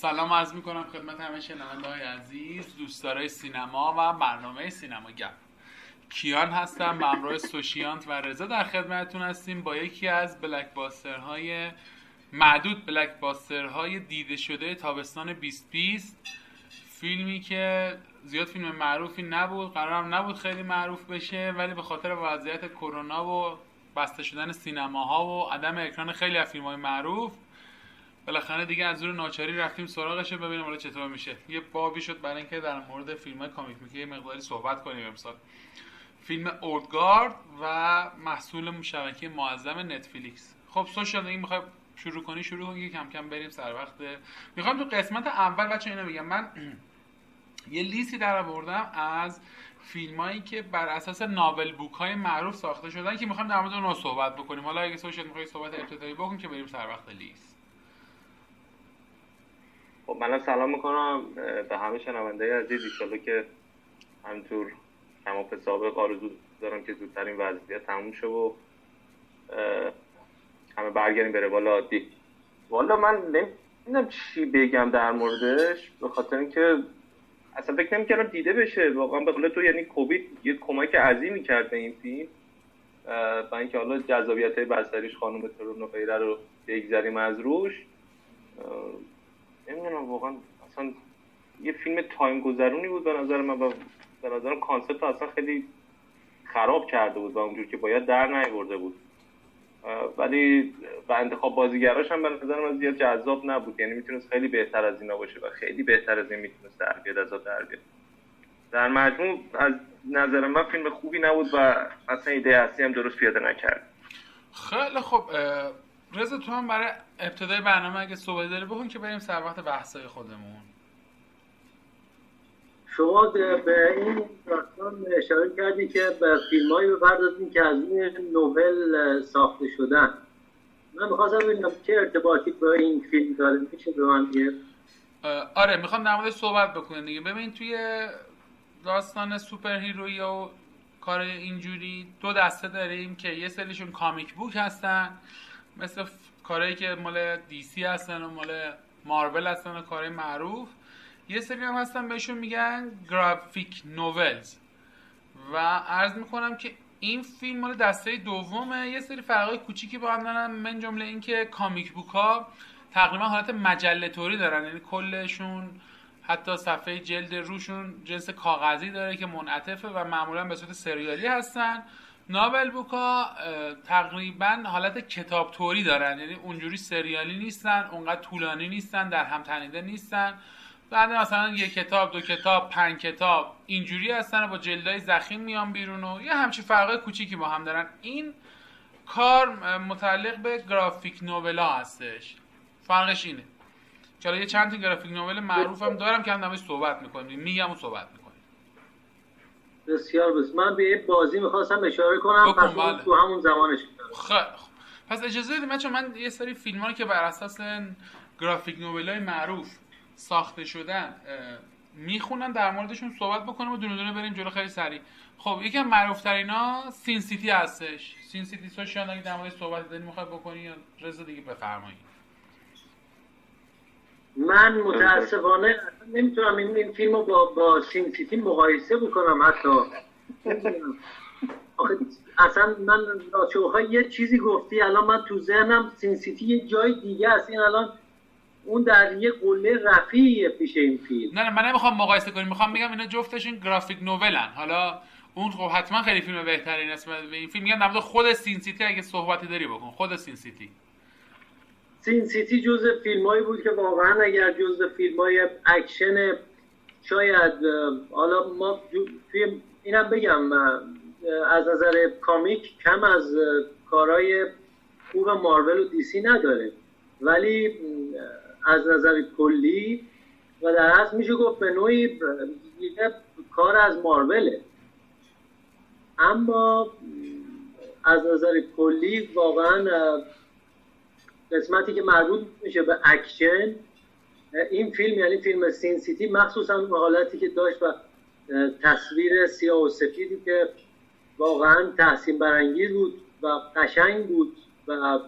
سلام عرض می کنم خدمت همه شنونده های عزیز دوستدارای سینما و برنامه سینما گپ. کیان هستم به همراه سوشیانت و رضا در خدمتتون هستیم با یکی از بلک های معدود بلک های دیده شده تابستان 2020 فیلمی که زیاد فیلم معروفی نبود قرارم نبود خیلی معروف بشه ولی به خاطر وضعیت کرونا و بسته شدن سینماها و عدم اکران خیلی از فیلم های معروف بالاخره دیگه از زور ناچاری رفتیم سراغش ببینیم حالا چطور میشه. یه بابی شد برای اینکه در مورد فیلم کامیک میکه یه مقداری صحبت کنیم امسال. فیلم اولدگارد و محصول شبکه معظم نتفلیکس. خب سوشال این می‌خوای شروع کنی؟ شروع کنی کم کم بریم سر وقت. می‌خوام تو قسمت اول بچه اینو بگم. من یه لیستی در آوردم از فیلمایی که بر اساس ناول بوک های معروف ساخته شدن که می‌خوام در مورد اونها صحبت بکنیم. حالا اگه سوشال می‌خوای صحبت ابتدایی بکن که بریم سر وقت لیست. خب منم سلام می‌کنم به همه شنونده عزیز. ایشالله که همینطور کماپ سابق آرزو دارم که زودتر این وضعیت تموم شه و همه برگردیم بره. بالا عادی. والا من نمی‌دونم چی بگم در موردش به خاطر اینکه اصلا فکر نمی‌کردم دیده بشه. واقعا به قول تو یعنی کووید یه کمک عظیمی کرد به این فیلم با اینکه حالا جذابیت های بستریش خانم ترون و غیره رو بگذریم از روش. نمی‌دونم واقعا اصلا یه فیلم time گذرونی بود به نظر من و به نظرم concept اصلا خیلی خراب کرده بود و اونجور که باید در نیاورده بود. ولی به انتخاب بازیگراش هم به نظر من زیاد جذاب نبود. یعنی می‌تونست خیلی بهتر از اینا باشه و خیلی بهتر از این می‌تونست در بیاد از در بیاد. در مجموع از نظر من فیلم خوبی نبود و اصلا ایده اصلی هم درست پیاده نکرد. خیلی خب رضا تو هم برای ابتدای برنامه اگه صحبت داری بکن که بریم سر وقت بحثای خودمون. شما به این داستان اشاره کردی که به فیلم هایی بپردازیم که از این نوول ساخته شدن. من می‌خواستم ببینم چه ارتباطی با این فیلم داره. میشه به من آره می‌خوام در موردش صحبت بکنیم دیگه. ببین توی داستان سوپر هیروی و کار اینجوری دو دسته داریم که یه سریشون کامیک بوک هستن. مثل کارهایی که مال دیسی هستن و مال مارول هستن و کارهای معروف یه سری هم هستن بهشون میگن گرافیک نوولز و عرض می‌کنم که این فیلم مال دسته دومه. یه سری فرقای کوچیکی با هم دارن من جمله اینکه کامیک بوک ها تقریبا حالت مجله توری دارن. یعنی کلشون حتی صفحه جلد روشون جنس کاغذی داره که منعطفه و معمولا به صورت سریالی هستن. نابل بوکا تقریبا حالت کتاب توری دارن. یعنی اونجوری سریالی نیستن اونقدر طولانی نیستن در هم تنیده نیستن. بعد مثلا یک کتاب دو کتاب پنج کتاب اینجوری هستن با جلدای زخیم میان بیرون و یه همچین فرقای کوچیکی با هم دارن. این کار متعلق به گرافیک نوولا هستش. فرقش اینه. چرا یه چند تا graphic novel معروفم دارم که هم صحبت می‌کنیم. میگم و صحبت می‌کنیم. بسیار خب. من به یه بازی می‌خواستم اشاره کنم پس بله. تو همون زمانش خب پس اجازه بدید چون من یه سری فیلم که بر اساس graphic novel های معروف ساخته شدن می‌خونن در موردشون صحبت بکنم و دونه دونه بریم جلو خیلی سریع. خب یکی از معروف ترینا Sin City هستش. Sin City سوشیال اگه در موردش صحبت داری می‌خوای بکنی یا رضا دیگه بفرمایید؟ من متاسفانه نمی‌تونم این, این فیلم رو با, با Sin City مقایسه بکنم حتی. اصلا من راچوخا یه چیزی گفتی الان من تو ذهنم Sin City یه جای دیگه است. این الان اون در یه قله رفیعیه پیش این فیلم. نه نه من نمی‌خوام مقایسه کنیم. می‌خوام بگم اینا جفتشون graphic novel ن. حالا اون خب حتما خیلی فیلم بهتری نسبت به این فیلم. میگم در خود Sin City اگه صحبتی داری بکن. خود Sin City. Sin City جز فیلمایی بود که واقعا اگر جز فیلم های اکشن شاید حالا ما فیلم اینم بگم از نظر comic کم از کارهای خوب مارول و DC نداره. ولی از نظر کلی و در اصل میشه گفت به نوعی کار از ماروله. اما از نظر کلی واقعا قسمتی که مربوط میشه به اکشن این فیلم یعنی فیلم Sin City مخصوصا حالتی که داشت و تصویر سیاه و سفیدی که واقعا تحسین برانگیز بود و قشنگ بود و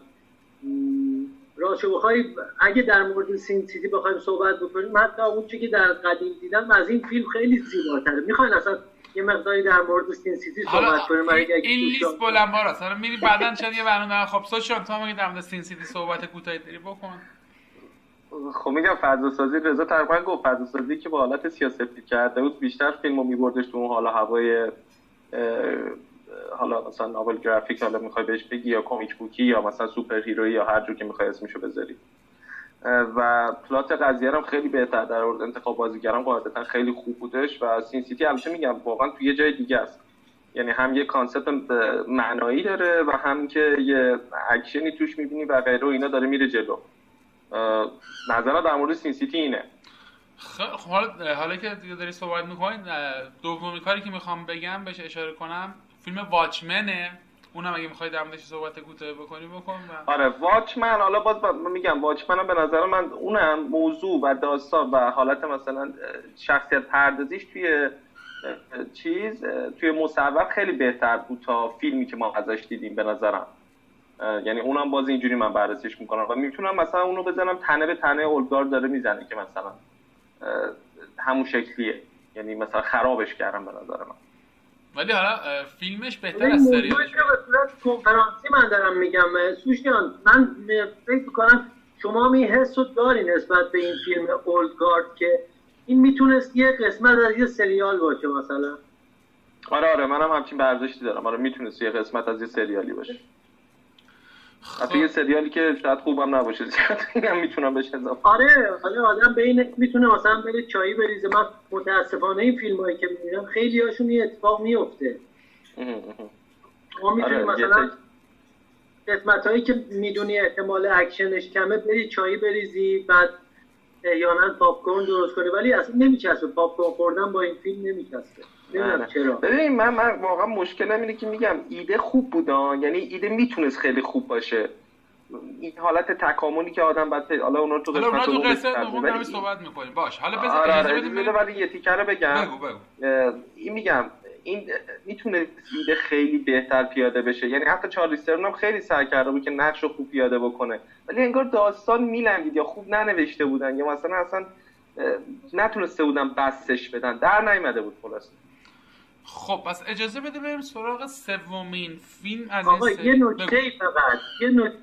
راچو بخوای اگه در مورد Sin City بخوایم صحبت بکنیم حتی اون که در قدیم دیدم از این فیلم خیلی زیباتره. می‌خواین اصلا یه مقداری در مورد Sin City صحبت کنیم این لیست بلند است حالا میری بعدا چند یه برنامه خب سوشان تا میگی در مورد Sin City صحبت کوتاهی داری بکن. خب میگم فضا سازی رضا تقریبا گفت فضا سازی که با حالت Sin City کرده بود بیشتر فیلمو میبردش تو اون حال هوای حالا مثلا novel graphic حالا می‌خوای بهش بگی یا comic book ی یا مثلا superhero ی یا هر جور که می‌خوای اسمشو بذاری. و plot قضیه هم خیلی بهتر در مورد انتخاب بازیگران قاعدتا خیلی خوب بودش و Sin City البته میگم واقعا تو یه جای دیگه است. یعنی هم یه concept معنایی داره و هم که یه اکشنی توش می‌بینی و غیره اینا داره میره جلو. نظر در مورد Sin City اینه. خب حالا حالا که داری صحبت می‌کنین دومی کاری که می‌خوام بگم بهش اشاره کنم فیلم Watchmen ه. اونم اگه می‌خوای در موردش صحبت کوتاه بکنی بکن و... آره Watchmen حالا باز با... میگم Watchmen به نظر من اونم موضوع و داستان و حالت مثلا شخصیت پردازیش توی چیز توی مصور خیلی بهتر بود تا فیلمی که ما ازش دیدیم به نظرم. یعنی اونم باز اینجوری من بررسیش می‌کنم و می‌تونم مثلا اونو بزنم تنه به تنه اولگار داره می‌زنه که مثلا همون شکلیه. یعنی مثلا خرابش کردم به نظر من. ولی حالا فیلمش بهتر از سریالش کنفرانسی من دارم میگم. سوشیان من فکر کنم شما می حس رو داری نسبت به این فیلم اولد گارد که این می‌تونست یه قسمت از یه سریال باشه مثلا. آره آره منم همچین برداشتی دارم. آره می‌تونست یه قسمت از یه سریالی باشه. خب. یه سریالی که شاید خوبم نباشه زیاد هم می‌تونم بهش اضافه آره حالا آدم بین می‌تونه مثلا بره چایی بریزه. من متاسفانه این فیلم هایی که می‌بینم خیلی هاشون یه اتفاق میفته ما می‌تونیم آره، مثلا قسمت هایی که می‌دونی احتمال اکشنش کمه بری چایی بریزی بعد احیانا پاپ کورن درست کنی ولی اصلا نمیچسبه. پاپ کورن خوردن با این فیلم نمیچسبه. ببین من, من واقعا مشکلم اینه که میگم ایده خوب بودا یعنی ایده می‌تونست خیلی خوب باشه. این حالت تکاملی که آدم بعد حالا اونا تو قسمت تو قصه دوم صحبت می‌کنیم. باش. حالا بذار آره آره. ولی یه تیکه رو بگم. بگو بگو. این میگم این می‌تونه ایده خیلی بهتر پیاده بشه. یعنی حتی چارلیسترون هم خیلی سعی کرده بود که نقش رو خوب پیاده بکنه. ولی انگار داستان میلنگید یا خوب ننوشته بودن یا مثلا اصلا نتونسته بودن بستش بدن. در نیومده بود خلاص خب پس اجازه بده بریم سراغ سومین فیلم از آقا یه نکته فقط. یه نکته.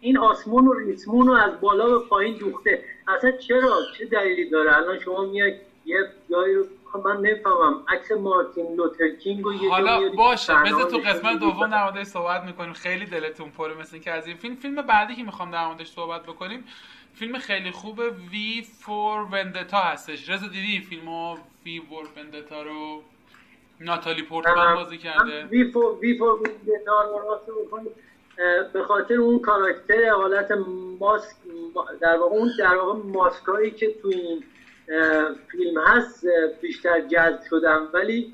این آسمون و ریسمون رو از بالا به پایین دوخته. اصلا چرا؟ چه دلیلی داره؟ الان شما میای یه جایی رو من نفهمم عکس مارتین لوتر کینگ و یه حالا باشه بذار تو قسمت دوم در موردش صحبت می‌کنیم. خیلی دلتون پره مثل که از این فیلم. فیلم بعدی که می‌خوام در موردش صحبت بکنیم فیلم خیلی خوبه. وی فور وندتا هستش. رضا دیدی فیلمو؟ وی فور وندتا رو؟ ناتالی پورتمن بازی کرده. وی فور وی فور وندتا به خاطر اون کاراکتر حالت ماسک در واقع اون در واقع ماسکایی که تو این فیلم هست بیشتر جذب شدم ولی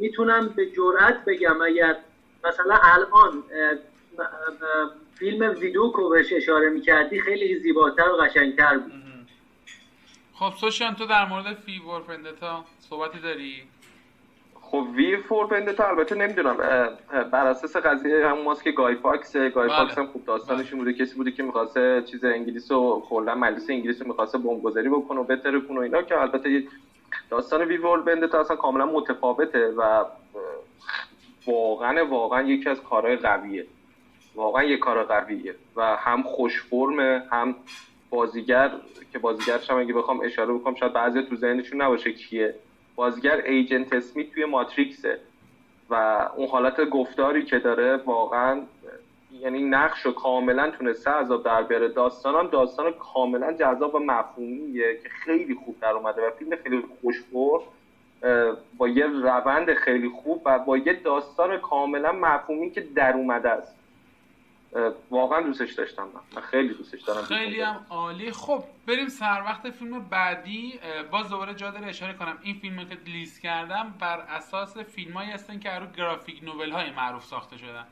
می‌تونم به جرأت بگم اگر مثلا الان فیلم ویدوکو بهش اشاره می‌کردی خیلی زیباتر و قشنگتر بود خب سوشیان تو در مورد فیور فندتا صحبتی داری؟ خب وی فور پندتا البته نمی‌دونم بر اساس قضیه همون ماسک گای فاکس گای بله. فاکس هم خوب داستانش بله. بوده کسی بوده که می‌خواسته چیز انگلیس و کلا مجلس انگلیس رو می‌خواسته بمبگذاری بکنه و بترکونه و اینا که البته داستان V for Vendetta اصلا کاملا متفاوته و واقعا واقعا یکی از کارهای قویه واقعا یک کار قویه و هم خوش فرمه هم بازیگر که بازیگرش هم اگه بخوام اشاره بکنم شاید بعضی تو ذهنشون نباشه کیه بازیگر ایجنت اسمیت توی ماتریکسه. و اون حالت گفتاری که داره واقعا یعنی نقش رو کاملا تونسته عذاب در بیاره. داستان هم داستان کاملا جذاب و مفهومیه که خیلی خوب در اومده و فیلم خیلی خوشبر با یه روند خیلی خوب و با یه داستان کاملا مفهومی که در اومده است. واقعا دوستش داشتم من خیلی دوستش دارم. خیلی هم عالی. خب بریم سر وقت فیلم بعدی. باز دوباره جا داره اشاره کنم. این فیلم که لیست کردم بر اساس فیلم هایی هستن که رو گرافیک نوول های معروف ساخته شدن.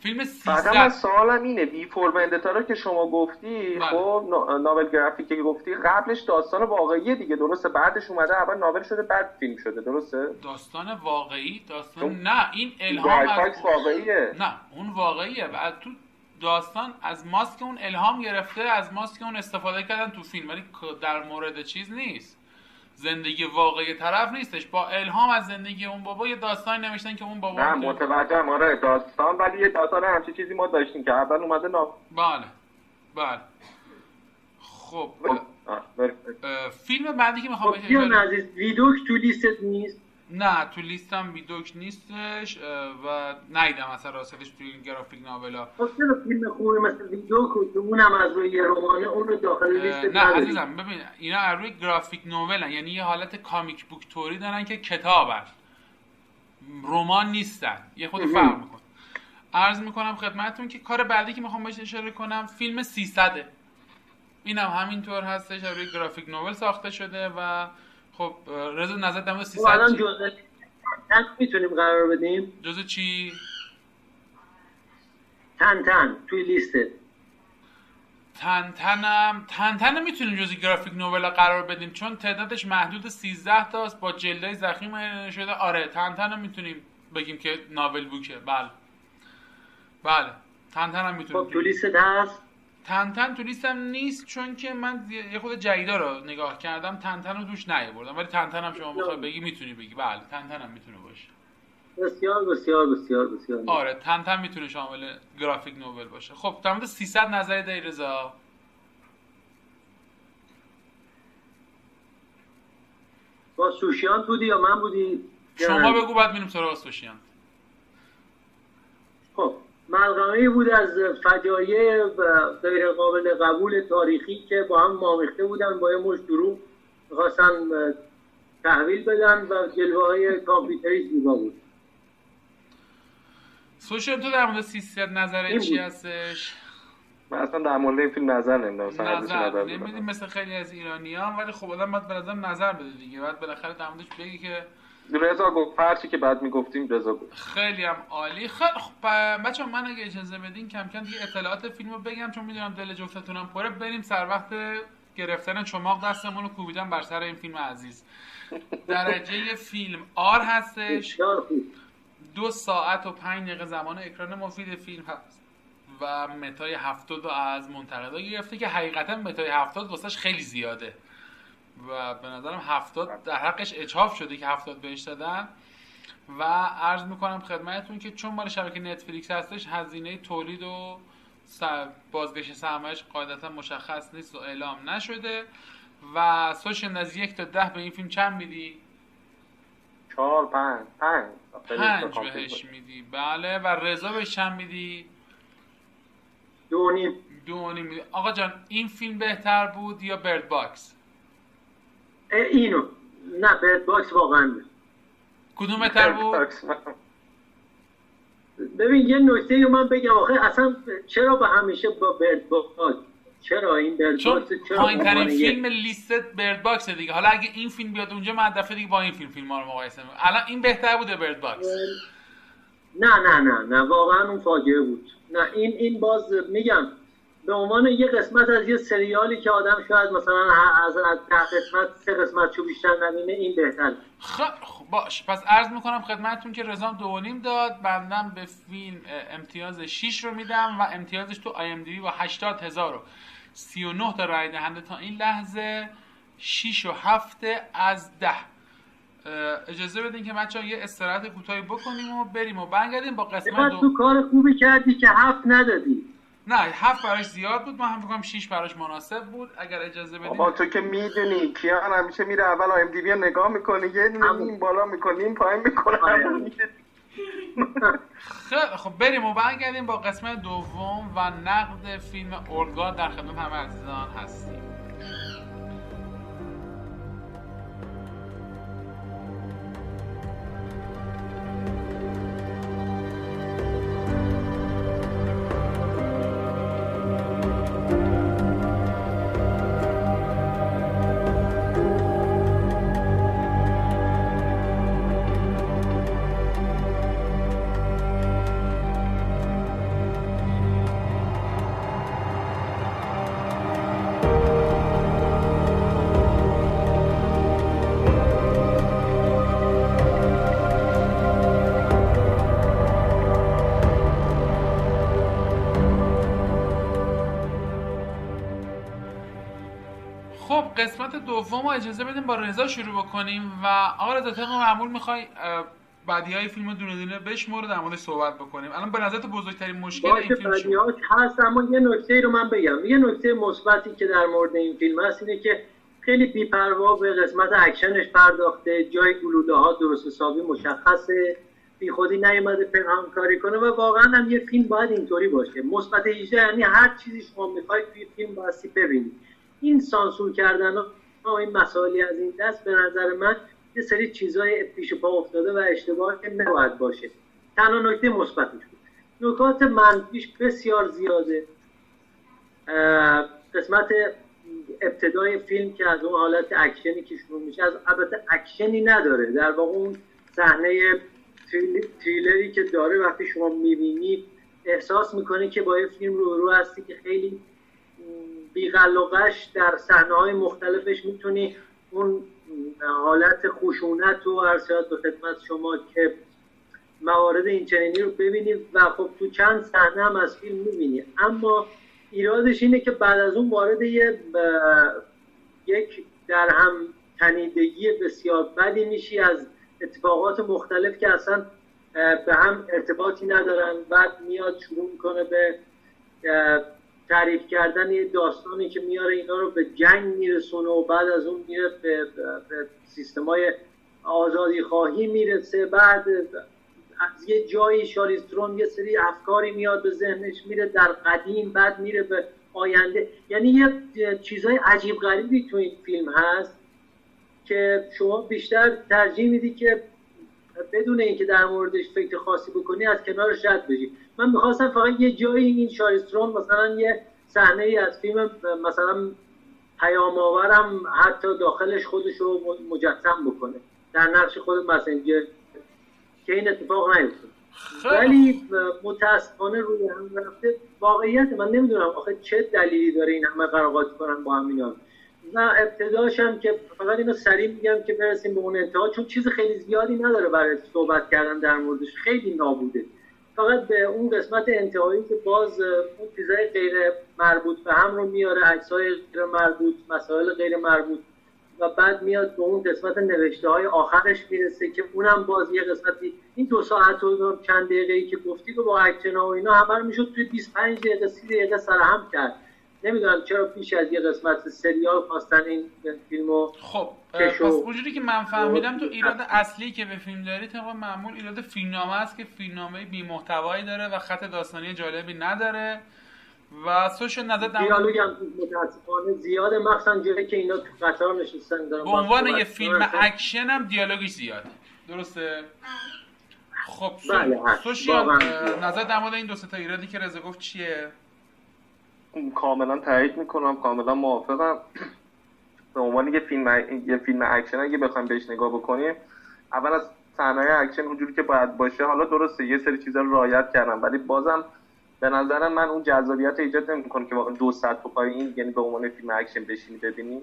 فیلم 13 بعدم سوالم اینه بی فور رو که شما گفتی بله. خب ناول گرافیک که گفتی قبلش داستان واقعی دیگه درسته. بعدش اومده اول ناول شده بعد فیلم شده درسته؟ داستان واقعی داستان نه این الهام از... واقعیه. نه اون واقعیه بعد تو داستان از ماسک اون الهام گرفته از ماسک اون استفاده کردن تو فیلم. ولی در مورد چیز نیست. زندگی واقعی طرف نیستش. با الهام از زندگی اون بابا یه داستان نوشتن که اون بابا نه متوجه آره داستان ولی یه داستان همچی چیزی ما داشتیم که اول اومده نا بله بله. خب فیلم بعدی که می‌خوام خب عزیز؟ ویدوک تو لیستت نیست؟ نه تو لیستم ویدوک نیستش و نیدم اصلا راستش تو این گرافیک ناولا. خب چرا فیلم خوبی مثل ویدوک و اونم از روی رمانه اون رو داخل لیست نه عزیزم ببین اینا از روی گرافیک نوولن یعنی یه حالت کامیک بوک توری دارن که کتابن رمان نیستن. یه خود فرق میکن عرض می‌کنم خدمتتون که کار بعدی که می‌خوام بهش اشاره کنم فیلم 300 اینم همینطور هستش روی گرافیک نوول ساخته شده و خب رضا نظر در مورد 300 الان جزء می‌تونیم قرار بدیم؟ جزء چی؟ تن تن توی لیست. تن تنم. تن تن می‌تونیم جزء گرافیک نوول قرار بدیم چون تعدادش محدود 13 تاست با جلدای زخیم شده. آره تن تن می‌تونیم بگیم که ناول بوکه. بله. بله. تن تن هم می‌تونیم خب تو لیست هست. تنتن تو لیستم نیست چون که من یه خود جدیدا رو نگاه کردم تنتن رو دوش نیاوردم. ولی تنتن هم شما بخوای بگی می‌تونی بگی. بله تنتن هم می‌تونه باشه. بسیار بسیار بسیار بسیار. آره تنتن می‌تونه شامل گرافیک نوول باشه. خب در مورد 300 نظری داری رضا با سوشیان بودی یا من بودی؟ شما بگو بعد میریم سراغ سوشیان. خب ملغمه بود از فجایع و غیر قابل قبول تاریخی که با هم مامیخته بودن با یه مش دروغ می‌خواستن تحویل بدن و جلوه های کامپیوتری زیبا بود. سوشل تو در مورد سیستم نظر چی هستش؟ من اصلا در مورد این فیلم نظر نمیدم نظر نمیدیم مثل خیلی از ایرانی ها ولی خب آدم باید به نظر بده دیگه. باید بالاخره در موردش بگی که رضا گفت فرشی که بعد می‌گفتیم رضا گفت. خیلی هم عالی. خیلی خب بچه من اگه اجازه بدین کم کم دیگه اطلاعات فیلم رو بگم چون می‌دونم دل جفتتونم پره. بریم سر وقت گرفتن چماق دستمون رو کوبیدن بر سر این فیلم عزیز. درجه فیلم آر هستش. دو ساعت و پنج دقیقه زمان اکران مفید فیلم هست. و متای هفتاد از منتقدا گرفته که حقیقتا متای هفتاد واسش خیلی زیاده. و به نظرم هفتاد در حقش اچاف شده که هفتاد بهش دادن. و عرض می‌کنم خدمتتون که چون مال شبکه نتفلیکس هستش هزینه تولید و بازگشت سرمایش قاعدتا مشخص نیست و اعلام نشده. و سوشن از یک تا ده به این فیلم چند میدی؟ چهار پنج. پنج. پنج بهش میدی. بله. و رضا بهش چند میدی؟ دو نیم. دو نیم. آقا جان این فیلم بهتر بود یا Bird Box؟ اینو. نه Bird Box واقعا کدوم بهتر بود؟ ببین یه نکته رو من بگم. آخه اصلا چرا به همیشه با Bird Box چرا این Bird Box چرا پایین ترین فیلم لیست Bird Box دیگه. حالا اگه این فیلم بیاد اونجا من دفعه دیگه با این فیلم فیلم ها رو مقایسه می‌کنم. الان این بهتر بوده Bird Box نه نه نه نه. واقعا اون فاجعه بود. نه این این باز میگم. به عنوان یه قسمت از یه سریالی که آدم شاید مثلا از از قسمت سه قسمت چو بیشتر نبینه این بهتر خب باش. پس عرض می‌کنم خدمتتون که رزام دو نیم داد. بندم به فیلم امتیاز 6 رو میدم و امتیازش تو آی ام دی با 80 هزار و 39 تا رای دهنده تا این لحظه. 6 و 7 از 10 اجازه بدین که بچه یه استراحت کوتاهی بکنیم و بریم و برگردیم با قسمت دو... تو کار خوبی کردی که هفت ندادی. نه هفت براش زیاد بود. من هم فکرم 6 براش مناسب بود. اگر اجازه بدیم بابا تو که می‌دونی کیان همیشه میره اول ام دی نگاه می‌کنه یه دونه این بالا می‌کنه این پایین می‌کنه خیلی خب بریم و برگردیم با قسمت دوم و نقد فیلم اورگا در خدمت همه عزیزان هستیم. قسمت دوم اجازه بدیم با رضا شروع بکنیم و آقا رضا طبق معمول می‌خوای بدی های فیلم دونه دونه بشمور در مورد صحبت بکنیم. الان به نظرت بزرگترین مشکل این فیلم هست اما یه نکته رو من بگم. یه نکته مثبتی که در مورد این فیلم هست اینه که خیلی بیپروا به قسمت اکشنش پرداخته جای گلوله ها درست حسابی مشخصه بی خودی نیومده پنهان کاری کنه و واقعا هم یه فیلم باید اینطوری باشه. مثبت 18 یعنی هر چیزی شما می‌خواید توی فیلم باستی ببینید این سانسور کردن و این مسائلی از این دست به نظر من یه سری چیزای پیش پا افتاده و اشتباه که نباید باشه. تنها نکته مثبتش بود نکات منفیش بسیار زیاده. قسمت ابتدای فیلم که از اون حالت اکشنی که شروع میشه از البته اکشنی نداره. در واقع اون صحنه تریلری که داره وقتی شما می‌بینید احساس می‌کنه که با یه فیلم رو رو هستی که خیلی بیغلقش در صحنه های مختلفش می‌تونی اون حالت خشونت و ارسیات به خدمت شما که موارد این چنینی رو ببینید و خب تو چند صحنه هم از فیلم می‌بینی. اما ایرادش اینه که بعد از اون وارد یه یک در هم تنیدگی بسیار بدی میشی از اتفاقات مختلف که اصلا به هم ارتباطی ندارن. بعد میاد شروع می‌کنه به تعریف کردن یه داستانی که میاره اینا رو به جنگ میرسونه و بعد از اون میره به, به سیستم های آزادی خواهی می‌رسه. بعد از یه جایی شالیسترون یه سری افکاری میاد به ذهنش میره در قدیم بعد میره به آینده. یعنی یه چیزای عجیب غریبی تو این فیلم هست که شما بیشتر ترجیح میدی که بدون اینکه در موردش فکر خاصی بکنی از کنارش رد بشی. من می‌خواستم فقط یه جایی این شاریسترون مثلا یه صحنه ای از فیلم مثلا پیام آورم حتی داخلش خودش رو مجسم بکنه در نقش خود مسنجر که این اتفاق نیفتاد. ولی متاسفانه روی هم رفته. واقعیت من نمی‌دونم آخه چه دلیلی داره این همه قراقاتی کنن با هم اینا. و ابتداشم که فقط اینو سریع میگم که برسیم به اون انتها چون چیز خیلی زیادی نداره برای صحبت کردن در موردش. خیلی نابوده. فقط به اون قسمت انتهایی که باز اون چیزای غیر مربوط به هم رو میاره عکسای غیر مربوط مسائل غیر مربوط و بعد میاد به اون قسمت نوشته های آخرش می‌رسه که اونم باز یه قسمتی این دو ساعت و چند دقیقه ای که گفتی رو با اکشن و اینا همه می‌شد توی 25 دقیقه 30 دقیقه سرهم کرد. نمی‌دونم چرا پیش از یه قسمت سریال خواستن این فیلمو خب. پس اونجوری که من فهمیدم تو ایراد اصلی که به فیلم داری طبق معمول ایراد فیلمنامه است که فیلمنامه بی محتوایی داره و خط داستانی جالبی نداره و سوشل نظر در دیالوگ هم متاسفانه زیاده مخصوصا جایی که اینا تو قطار نشستن دارن به عنوان یه فیلم اکشن هم دیالوگش زیاده. درسته؟ خب بله سوشیال نظر در مورد این دو تا ایرادی که رضا گفت چیه؟ کاملا تایید می‌کنم کاملا موافقم. به عنوان یه فیلم یه فیلم اکشن اگه بخوایم بهش نگاه بکنیم اول از صحنه اکشن اونجوری که باید باشه حالا درسته یه سری چیزا رو رعایت کردم ولی بازم به نظرم من اون جذابیت ایجاد نمی‌کنه که دو ساعت تو این یعنی به عنوان فیلم اکشن بشینی ببینی.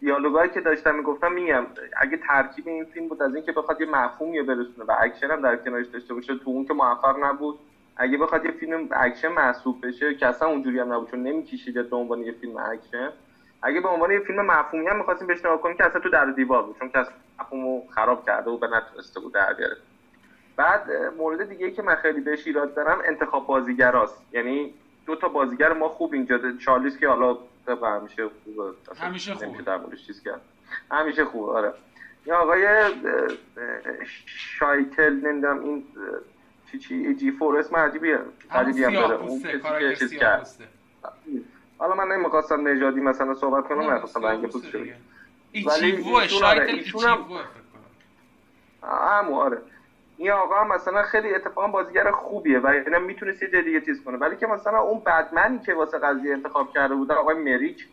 دیالوگایی که داشتم می‌گفتم میگم اگه ترکیب این فیلم بود از اینکه بخواد یه مفهومی برسونه و اکشن هم در کنارش داشته باشه تو اون که موفق نبود اگه بخواد یه فیلم اکشن محسوب بشه که اصلا اونجوری هم نبود چون به عنوان یه فیلم اکشن. اگه به عنوان یه فیلم مفهومی هم می‌خواستیم بهش نگاه کنیم که اصلا تو در دیوار بود چون که مفهومو خراب کرده و به نتونسته بود در بیاره. بعد مورد دیگه که من خیلی بهش ایراد دارم انتخاب بازیگراست. یعنی دو تا بازیگر ما خوب اینجا چارلیس که حالا همیشه خوبه. همیشه خوبه. در موردش چیز کرد. همیشه خوبه آره. یا آقای شایتل نمی‌دونم این چی چی جی فور اسم عجیبیه. عجیبی هم داره. اون کسی چیز کرد. حالا من نمی‌خواستم نژادی مثلا صحبت کنم نمی‌خواستم رنگ پوست شده ولی ایشون آره ایشون هم همو آره. این آقا هم مثلا خیلی اتفاقا بازیگر خوبیه و اینا می‌تونست یه دیگه چیز کنه. ولی که مثلا اون بدمنی که واسه قضیه انتخاب کرده بود آقای مریک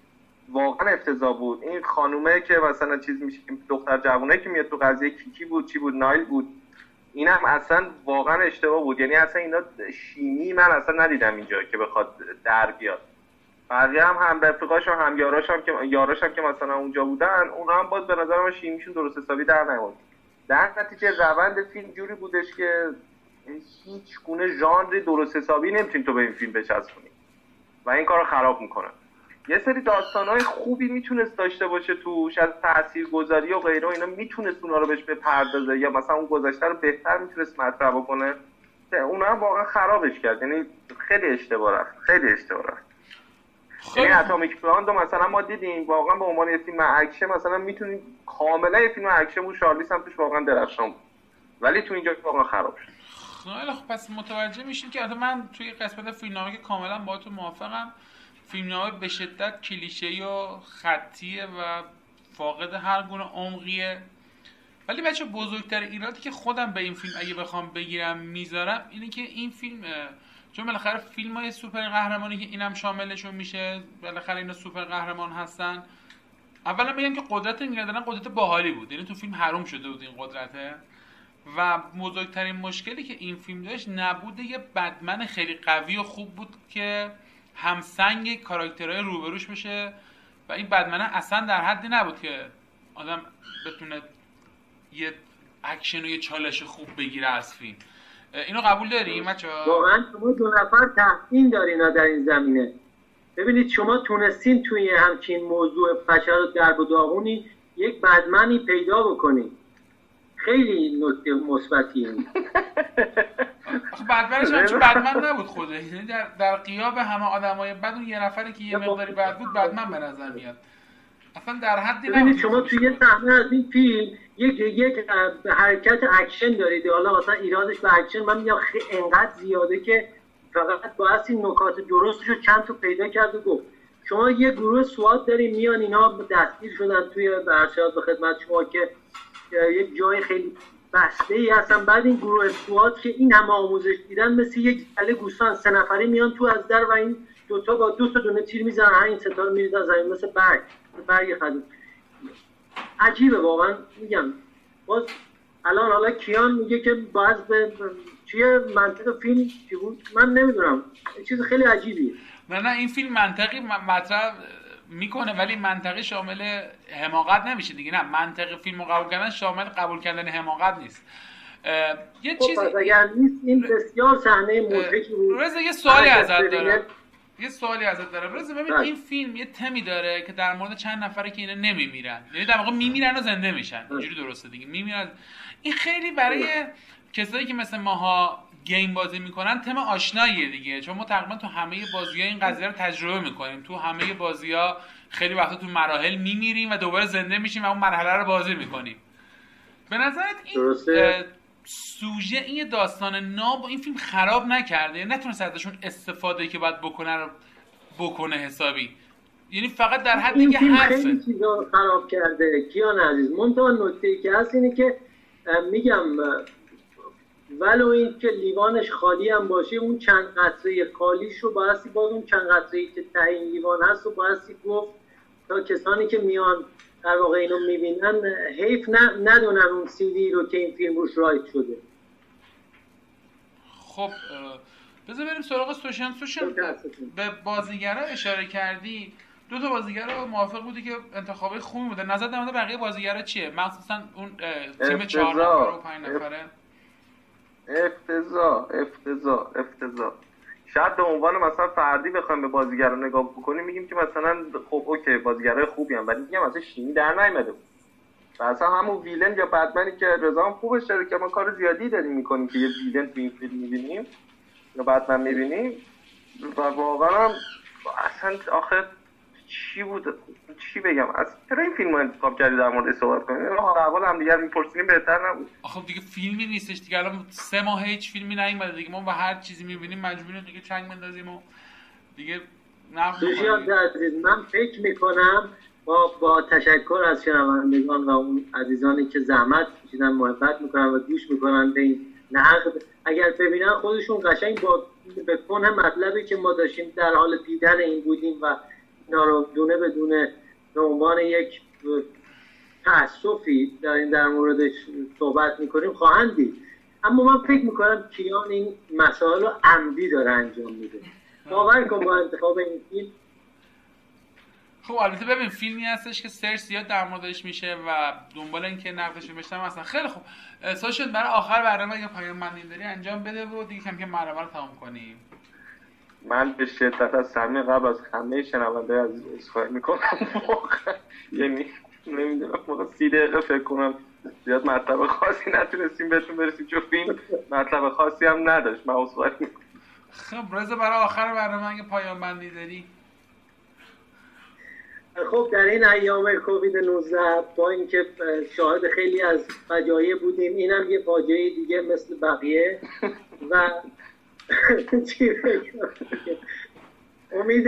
واقعا افتضاح بود. این خانومه که مثلا چیز میشه دختر جوونه که میاد تو قضیه کیکی بود چی بود نایل بود این هم اصلا واقعا اشتباه بود. یعنی اصلا اینا شیمی من اصلا ندیدم اینجا که بخواد در بیاد. بقیه هم هم رفیقاش هم, هم یاراش هم که یاراش هم که مثلا اونجا بودن اونا هم باز به نظر من شیمیشون درست حسابی در نیومد در نتیجه روند فیلم جوری بودش که هیچ گونه ژانری درست حسابی نمی‌تونی تو به این فیلم بچسبونی و این کار رو خراب می‌کنه. یه سری داستانهای خوبی می‌تونست داشته باشه توش از تاثیرگذاری و غیره و اینا می‌تونست اونا رو بهش بپردازه یا مثلا اون گذشته رو بهتر می‌تونست مطرح بکنه. اونا هم واقعا خرابش کرد. یعنی خیلی اشتباه رفت. خیلی اشتباه یعنی Atomic Blonde مثلا ما دیدیم واقعا به عنوان یه فیلم اکشن مثلا می‌تونیم کاملا یه فیلم اکشن بود شارلیس هم توش واقعا درخشان بود. ولی تو اینجا واقعا خراب شد. خیلی خب پس متوجه میشین که من توی قسمت فیلمنامه که کاملا با تو موافقم فیلمنامه به شدت کلیشه و خطیه و فاقد هر گونه عمقیه. ولی بچه بزرگتر ایرادی که خودم به این فیلم اگه بخوام بگیرم می‌ذارم اینه که این فیلم چون بالاخره فیلم های سوپر قهرمانی که اینم شاملشون میشه بالاخره اینا سوپر قهرمان هستن. اولا بگم که قدرت دارن قدرت باحالی بود. یعنی تو فیلم حروم شده بود این قدرته. و بزرگترین مشکلی که این فیلم داشت نبود یه بدمن خیلی قوی و خوب بود که همسنگ کاراکترهای روبروش بشه. و این بدمنه اصلا در حدی نبود که آدم بتونه یه اکشن و یه چالش خوب بگیره از فیلم. اینو قبول داریم بچه واقعا شما دو نفر تحسین دارین در این زمینه. ببینید شما تونستین توی همچین موضوع فشار درب و داغونی یک بدمنی پیدا بکنید خیلی نکته مثبتی بدمنش هم چون بدمن نبود خوده یعنی در, در قیاب همه آدمای بد اون یه نفری که یه مقداری بد بود بدمن به نظر میاد. اصلا در حدی ببینید شما توی یه صحنه از این فیلم یک یک حرکت اکشن دارید. حالا مثلا ایرادش به اکشن من میگم انقدر زیاده که فقط باید این نکات درستش رو چند تا پیدا کرد و گفت. شما یه گروه سواد داریم میان اینا دستگیر شدن توی برشاد به خدمت شما که یک جای خیلی بسته ای هستن. بعد این گروه سواد که این همه آموزش دیدن مثل یک گله گوسفند سه نفری میان تو از در و این دوتا با دو تا دونه تیر می‌زنن این ستا رو میریزن زمین مثل برگ برگ خدیم عجیبه واقعا میگم. باز الان حالا کیان میگه که باز به توی منطق فیلم چی بود؟ من نمی‌دونم. چیز خیلی عجیبیه. نه نه این فیلم منطقی مطرح می‌کنه ولی منطقی شامل حماقت نمیشه دیگه. نه منطق فیلم قبول کردن شامل قبول کردن حماقت نیست. یه خب چیزی اگر نیست این بسیار صحنه مضحکی بود. یه سوالی ازت دارم. یه سوالی ازت دارم. رضا ببین بله. این فیلم یه تمی داره که در مورد چند نفره که اینا نمیمیرن. یعنی در واقع میمیرن و زنده میشن. بله. اینجوری درسته دیگه. میمیرن. این خیلی برای کسایی که مثل ماها گیم بازی می‌کنن تم آشناییه دیگه. چون ما تقریبا تو همه بازی ها این قضیه رو تجربه می‌کنیم. تو همه بازی ها خیلی وقتا تو مراحل میمیریم و دوباره زنده میشیم و اون مرحله رو بازی می‌کنیم. به نظرت این سوژه این داستان ناب این فیلم خراب نکرده. نتونست ازشون استفاده که باید بکنه رو بکنه حسابی. یعنی فقط در حدی که حرفه. خیلی چیزا خراب کرده. کیان عزیز منتها نکته ای که هست اینه که میگم ولو این که لیوانش خالی هم باشه اون چند قطره خالیش رو بایستی باز اون چند قطره که ته این لیوان هست رو بایستی گفت تا کسانی که میان در واقع اینو می‌بینن حیف ندونن اون سیدی رو که این فیلم روش write شده. خب بذار بریم سراغ سوشن. سوشن به بازیگرا اشاره کردی. دو تا بازیگر رو موافق بودی که انتخابای خوبی بوده. نظر در بقیه بازیگرا چیه؟ مخصوصا اون تیم چهار نفره و پنج نفره افتضاح. افتضاح. افتضاح. شاید به عنوان مثلا فردی بخوایم به بازیگر رو نگاه بکنیم میگیم که مثلا خب اوکی بازیگرای خوبی هم ولی میگم مثلا شیمی در نیومده بود. و اصلا همون ویلن یا بتمنی که رضا هم خوبش داره که ما کار زیادی داریم می‌کنیم که یه ویلن تو این فیلم می‌بینیم یا بتمن می‌بینیم. و واقعا اصلا آخه چی بود؟ چی بگم؟ از چرا این فیلم انتخاب کردی در مورد صحبت کنیم حال اول هم دیگر می‌پرسیم بهتر نبود. آخه دیگه فیلمی نیستش دیگه. الان سه ماه هیچ فیلمی نیومده دیگه. ما با هر چیزی می‌بینیم مجبوریم دیگه چنگ بندازیم و دیگه من فکر می‌کنم با, با تشکر از شنوندگان و اون عزیزانی که زحمت کشیدن محبت می‌کنن و گوش می‌کنن به این نقد اگر ببینن خودشون قشنگ با به کنه مطلبی که ما داشتیم در حال دیدن این بودیم و اینا رو دونه به دونه به عنوان یک تأسفی در این در موردش صحبت می‌کنیم خواهند دید. اما من فکر می‌کنم کیان این مسائل رو عمدی داره انجام میده. باور کن با انتخاب این فیلم. خب البته ببین فیلمی هستش که سرچ زیاد در موردش میشه و دنبال اینکه نقدش بشتم اصلا خیلی خوب. سوشن برای آخر برنامه اگه پایان من داری انجام بده و دیگه کم که برنامه رو تمام کنیم. من به شدت از صمیم قبل از همه شنونده از اسخای می‌کنم. یعنی نمی‌دونم موقع سی دقیقه فکر کنم زیاد مطلب خاصی نتونستیم بهتون برسیم چون فیلم مطلب خاصی هم نداشت. من اسخای خب رضا برای آخر برنامه اگه پایان بندی داری؟ خب در این ایام کووید 19 با اینکه شاهد خیلی از فجایع بودیم اینم یه فاجعه دیگه مثل بقیه. و امید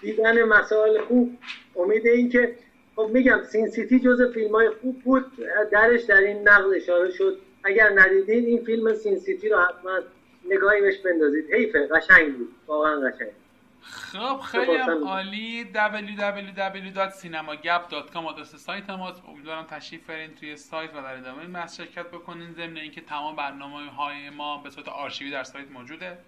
دیدن مسائل خوب. امید اینکه خب میگم سین سیتی جز فیلم های خوب بود. درش در این نقل اشاره شد. اگر ندیدین این فیلم سین سیتی رو حتما نگاهی بهش بندازید. حیفه قشنگ بود. واقعا قشنگ خب خیلی هم عالی. www.cinemagap.com آدرس سایت ماست. امیدوارم تشریف برین توی سایت و در ادامه این بحث شرکت بکنین. ضمن اینکه تمام برنامه های ما به صورت آرشیوی در سایت موجوده.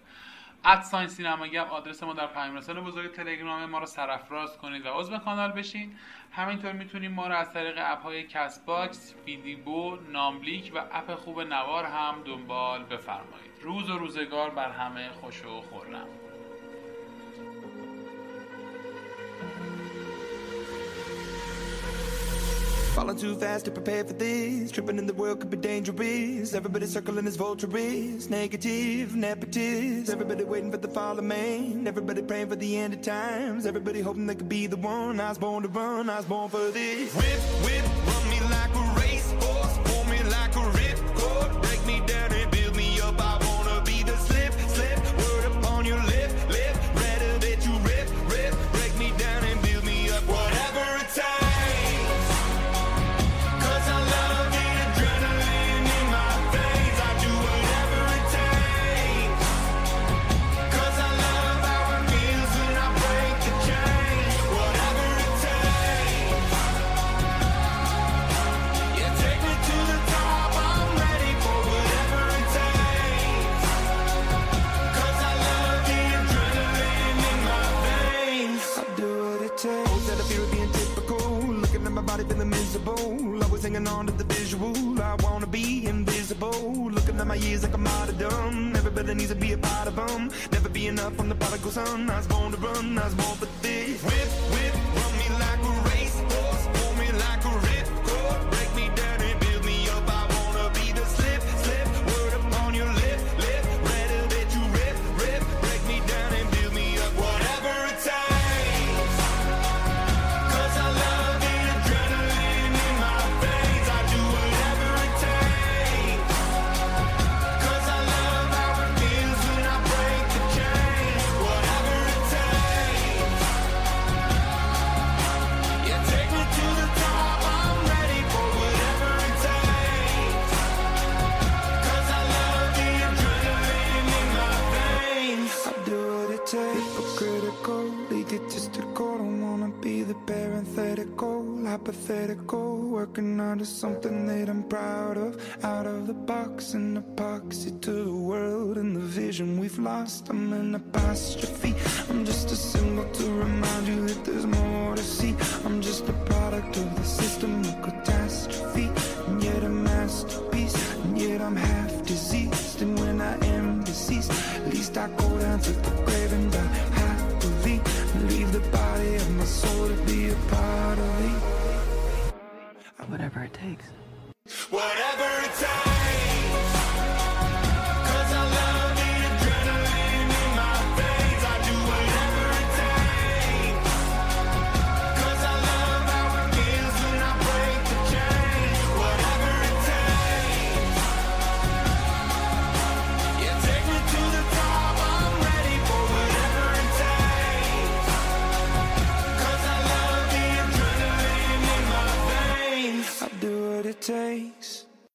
ساین سینما گپ آدرس ما در پیام بزرگ تلگرام ما رو سرفراز کنید و عضو کانال بشین. همینطور می‌تونید ما رو از طریق اپ های کس باکس، فیدیبو، ناملیک و اپ خوب نوار هم دنبال بفرمایید. روز و روزگار بر همه خوش و خورم. Falling too fast to prepare for this. Tripping in the world could be dangerous. Everybody circling as vultures. Negative, nepotist. Everybody waiting for the fall of man. Everybody praying for the end of times. Everybody hoping they could be the one. I was born to run. I was born for this. Whip, whip, run an apostrophe. I'm just a symbol to remind you that there's more to see. I'm just a product of the system of catastrophe. And yet a masterpiece. And yet I'm half diseased. And when I am deceased, at least I go down to the grave and die happily. And leave the body of my soul to be a part of me. Whatever it takes. Whatever it takes. takes